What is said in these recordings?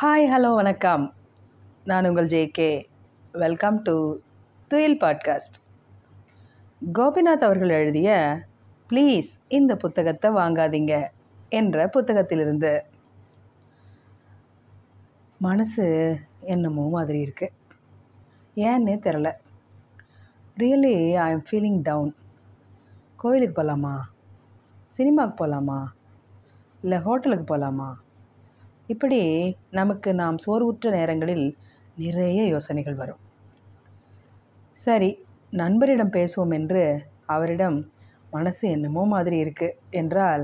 Hi hello வணக்கம். நான் உங்கள் ஜேகே வெல்கம் டு துயில் பாட்காஸ்ட் கோபிநாத் அவர்கள் எழுதிய ப்ளீஸ் இந்த புத்தகத்தை வாங்காதீங்க என்ற புத்தகத்திலிருந்து. மனசு என்னமோ மாதிரி இருக்குது ஏன்னே தெரில really I am feeling down கோயிலுக்கு போகலாமா சினிமாவுக்கு போகலாமா இல்லை ஹோட்டலுக்கு போகலாமா இப்படி நமக்கு நாம் சோர்வுற்ற நேரங்களில் நிறைய யோசனைகள் வரும். சரி நண்பரிடம் பேசுவோம் என்று அவரிடம் மனசு என்னமோ மாதிரி இருக்கு என்றால்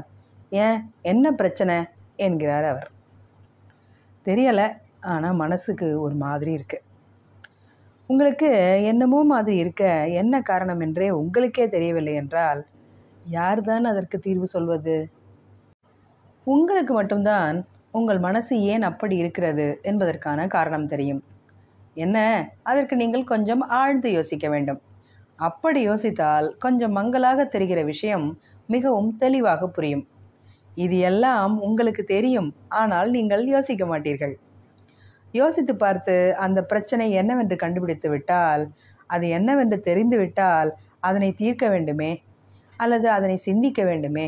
ஏன்? என்ன பிரச்சனை? என்கிறார் அவர். தெரியலை ஆனால் மனசுக்கு ஒரு மாதிரி இருக்கு. உங்களுக்கு என்னமோ மாதிரி இருக்க என்ன காரணம் என்றே உங்களுக்கே தெரியவில்லை என்றால் யார் தான் அதற்கு தீர்வு சொல்வது? உங்களுக்கு மட்டும்தான் உங்கள் மனசு ஏன் அப்படி இருக்கிறது என்பதற்கான காரணம் தெரியும். என்ன? அதற்கு நீங்கள் கொஞ்சம் ஆழ்ந்து யோசிக்க வேண்டும். அப்படி யோசித்தால் கொஞ்சம் மங்கலாக தெரிகிற விஷயம் மிகவும் தெளிவாக புரியும். இது எல்லாம் உங்களுக்கு தெரியும் ஆனால் நீங்கள் யோசிக்க மாட்டீர்கள். யோசித்து பார்த்து அந்த பிரச்சனை என்னவென்று கண்டுபிடித்து விட்டால் அது என்னவென்று தெரிந்துவிட்டால் அதனை தீர்க்க வேண்டுமே? அல்லது அதனை சிந்திக்க வேண்டுமே?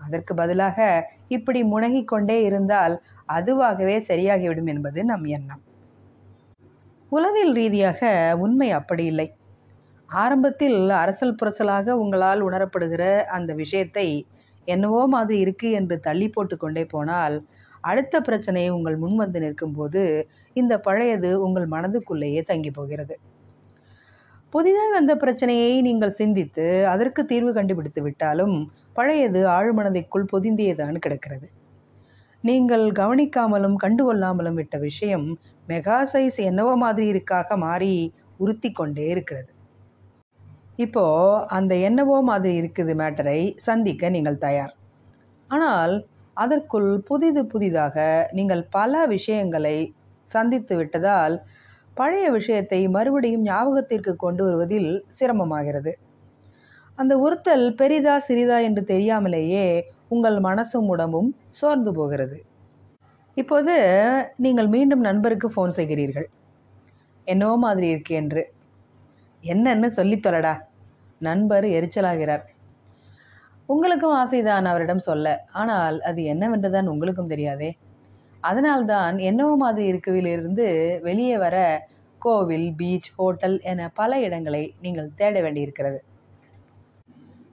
அதற்கு பதிலாக இப்படி முணங்கிக் கொண்டே இருந்தால் அதுவாகவே சரியாகிவிடும் என்பது நம் எண்ணம். உளவியல் ரீதியாக உண்மை அப்படி இல்லை. ஆரம்பத்தில் அரசல் புரசலாக உங்களால் உணரப்படுகிற அந்த விஷயத்தை என்னவோ மாதிரி இருக்கு என்று தள்ளி போட்டு கொண்டே போனால் அடுத்த பிரச்சனை உங்கள் முன் வந்து நிற்கும்போது இந்த பழையது உங்கள் மனதுக்குள்ளேயே தங்கி போகிறது. புதிதாக வந்த பிரச்சனையை நீங்கள் சிந்தித்து அதற்கு தீர்வு கண்டுபிடித்து விட்டாலும் பழையது ஆழ்மனதைக்குள் பொதிந்தியதான் கிடக்கிறது. நீங்கள் கவனிக்காமலும் கண்டுகொள்ளாமலும் விட்ட விஷயம் மெகா சைஸ் என்னவோ மாதிரி இருக்காக மாறி உறுத்தி கொண்டே இருக்கிறது. இப்போ அந்த என்னவோ மாதிரி இருக்குது மேட்டரை சந்திக்க நீங்கள் தயார். ஆனால் அதற்குள் புதிது புதிதாக நீங்கள் பல விஷயங்களை சந்தித்து விட்டதால் பழைய விஷயத்தை மறுபடியும் ஞாபகத்திற்கு கொண்டு வருவதில் சிரமமாகிறது. அந்த உறுத்தல் பெரிதா சிறிதா என்று தெரியாமலேயே உங்கள் மனசும் உடம்பும் சோர்ந்து போகிறது. இப்போது நீங்கள் மீண்டும் நண்பருக்கு ஃபோன் செய்கிறீர்கள். என்னவோ மாதிரி இருக்கு என்று. என்னன்னு சொல்லித்தொலடா நண்பர் எரிச்சலாகிறார். உங்களுக்கும் ஆசைதான் அவரிடம் சொல்ல. ஆனால் அது என்னவென்றுதான் உங்களுக்கும் தெரியாதே. அதனால்தான் என்னவோ மாதிரி இருக்குவிலிருந்து வெளியே வர கோவில் பீச் ஹோட்டல் என பல இடங்களை நீங்கள் தேட வேண்டியிருக்கிறது.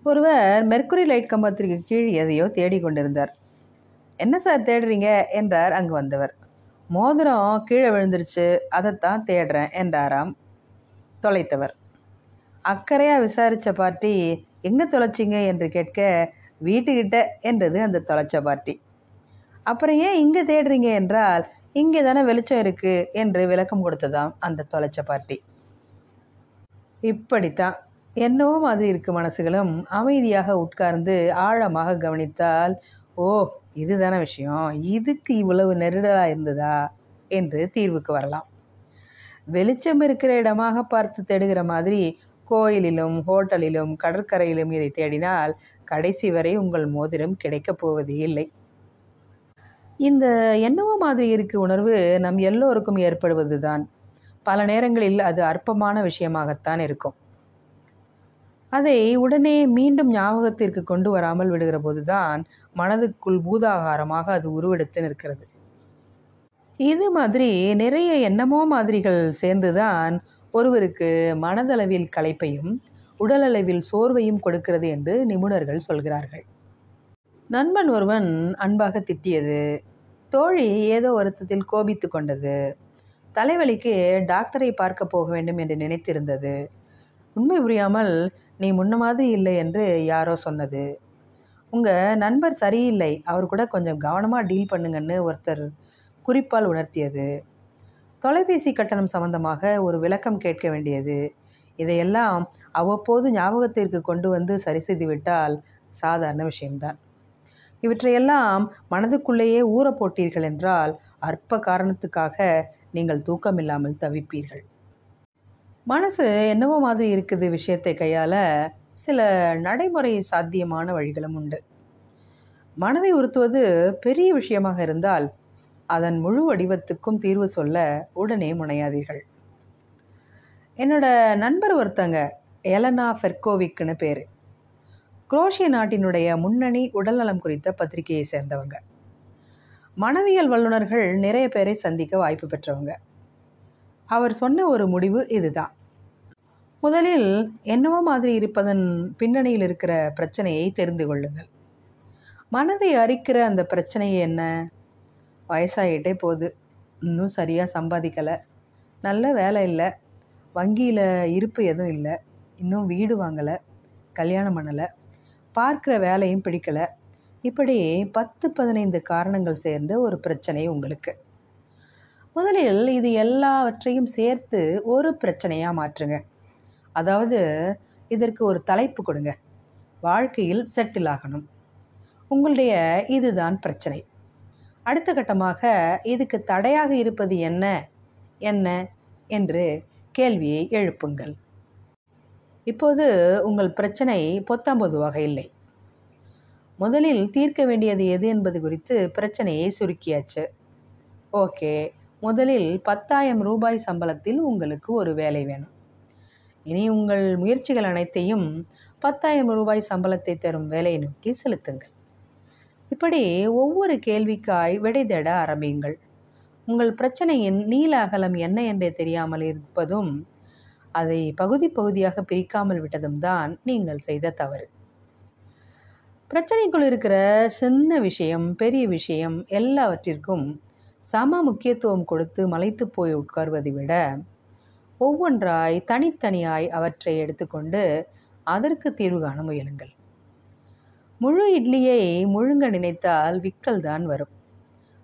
ஒருவர் மெர்க்குரி லைட் கம்பத்திற்கு கீழ் எதையோ தேடி கொண்டிருந்தார். என்ன சார் தேடுறீங்க? என்றார் அங்கு வந்தவர். மோதிரம் கீழே விழுந்துருச்சு அதைத்தான் தேடுறேன் என்றாராம் தொலைத்தவர். அக்கறையாக விசாரித்த பார்ட்டி எங்கே தொலைச்சிங்க? என்று கேட்க வீட்டுக்கிட்ட என்றது அந்த தொலைச்ச பார்ட்டி. அப்புறம் ஏன் இங்கே தேடுறீங்க என்றால் இங்கே தானே வெளிச்சம் இருக்கு என்று விளக்கம் கொடுத்ததாம் அந்த தொலைச்ச பார்ட்டி இப்படித்தான் என்னவோ மாதிரி இருக்கு மனசுகளும். அமைதியாக உட்கார்ந்து ஆழமாக கவனித்தால் ஓ இதுதானே விஷயம். இதுக்கு இவ்வளவு நெருடலாக இருந்ததா என்று தீர்வுக்கு வரலாம். வெளிச்சம் இருக்கிற இடமாக பார்த்து தேடுகிற மாதிரி கோயிலிலும் ஹோட்டலிலும் கடற்கரையிலும் இதை தேடினால் கடைசி வரை உங்கள் மோதிரம் கிடைக்கப் போவதே இல்லை. இந்த என்னவோ மாதிரி இருக்கு உணர்வு நம் எல்லோருக்கும் ஏற்படுவது தான் பல நேரங்களில் அது அற்பமான விஷயமாகத்தான் இருக்கும். அதை உடனே மீண்டும் ஞாபகத்திற்கு கொண்டு வராமல் விடுகிற போதுதான் மனதுக்குள் பூதாகாரமாக அது உருவெடுத்து நிற்கிறது. இது மாதிரி நிறைய என்னமோ மாதிரிகள் சேர்ந்துதான் ஒருவருக்கு மனதளவில் களைப்பையும் உடலளவில் சோர்வையும் கொடுக்கிறது என்று நிபுணர்கள் சொல்கிறார்கள். நண்பன் ஒருவன் அன்பாக திட்டியது தோழி ஏதோ வருத்தத்தில் கோபித்து கொண்டது. தலைவலிக்கு டாக்டரை பார்க்க போக வேண்டும் என்று நினைத்திருந்தது. உண்மை புரியாமல் நீ முன்ன மாதிரி இல்லை என்று யாரோ சொன்னது. உங்கள் நண்பர் சரியில்லை. அவர் கூட கொஞ்சம் கவனமாக டீல் பண்ணுங்கன்னு ஒருத்தர் குறிப்பால் உணர்த்தியது. தொலைபேசி கட்டணம் சம்பந்தமாக ஒரு விளக்கம் கேட்க வேண்டியது. இதையெல்லாம் அவ்வப்போது ஞாபகத்திற்கு கொண்டு வந்து சரி செய்துவிட்டால் சாதாரண விஷயம்தான். இவற்றையெல்லாம் மனதுக்குள்ளேயே ஊற போட்டீர்கள் என்றால் அற்ப காரணத்துக்காக நீங்கள் தூக்கமில்லாமல் தவிப்பீர்கள். மனசு என்னவோ மாதிரி இருக்குது விஷயத்தை கையாள சில நடைமுறை சாத்தியமான வழிகளும் உண்டு. மனதை உறுத்துவது பெரிய விஷயமாக இருந்தால் அதன் முழு வடிவத்துக்கும் தீர்வு சொல்ல உடனே முனையாதீர்கள். என்னோட நண்பர் ஒருத்தங்க எலனா ஃபெர்கோவிக்னு பேர். குரோஷிய நாட்டினுடைய முன்னணி உடல்நலம் குறித்த பத்திரிகையை சேர்ந்தவங்க. மனவியல் வல்லுநர்கள் நிறைய பேரை சந்திக்க வாய்ப்பு பெற்றவங்க. அவர் சொன்ன ஒரு முடிவு இதுதான். முதலில் என்னவோ மாதிரி இருப்பதன் பின்னணியில் இருக்கிற பிரச்சனையை தெரிந்து கொள்ளுங்கள். மனதை அரிக்கிற அந்த பிரச்சனை என்ன? வயசாகிட்டே போகுது. இன்னும் சரியாக சம்பாதிக்கலை. நல்ல வேலை இல்லை. வங்கியில் இருப்பு எதுவும் இல்லை. இன்னும் வீடு வாங்கலை. கல்யாணம் பண்ணலை. பார்க்குற வேலையும் பிடிக்கலை. இப்படி பத்து பதினைந்து காரணங்கள் சேர்ந்த ஒரு பிரச்சனை உங்களுக்கு. முதலில் இது எல்லாவற்றையும் சேர்த்து ஒரு பிரச்சனையாக மாற்றுங்க. அதாவது இதற்கு ஒரு தலைப்பு கொடுங்க. வாழ்க்கையில் செட்டில் ஆகணும். உங்களுடைய இதுதான் பிரச்சனை. அடுத்த கட்டமாக இதுக்கு தடையாக இருப்பது என்ன? என்ன? என்று கேள்வியை எழுப்புங்கள். இப்போது உங்கள் பிரச்சனை பொத்தாம்பொதுவாக இல்லை முதலில் தீர்க்க வேண்டியது எது என்பது குறித்து பிரச்சனையை சுருக்கியாச்சு. ஓகே முதலில் பத்தாயிரம் ரூபாய் சம்பளத்தில் உங்களுக்கு ஒரு வேலை வேணும். இனி உங்கள் முயற்சிகள் அனைத்தையும் பத்தாயிரம் ரூபாய் சம்பளத்தை தரும் வேலையை நோக்கி செலுத்துங்கள். இப்படி ஒவ்வொரு கேள்விக்காய் விடை தேட ஆரம்பியுங்கள். உங்கள் பிரச்சனையின் நீல அகலம் என்ன என்றே தெரியாமல் இருப்பதும் அதை பகுதி பகுதியாக பிரிக்காமல் விட்டதும் தான் நீங்கள் செய்த தவறு. பிரச்சனைக்குள் இருக்கிற சின்ன விஷயம் பெரிய விஷயம் எல்லாவற்றிற்கும் சம முக்கியத்துவம் கொடுத்து மலைத்து போய் உட்கார்வதை விட ஒவ்வொன்றாய் தனித்தனியாய் அவற்றை எடுத்துக்கொண்டு அதற்கு தீர்வு காண முயலுங்கள். முழு இட்லியை முழுங்க நினைத்தால் விக்கல் தான் வரும்.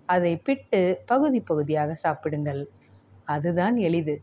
அதை பிட்டு பகுதி பகுதியாக சாப்பிடுங்கள். அதுதான் எளிது.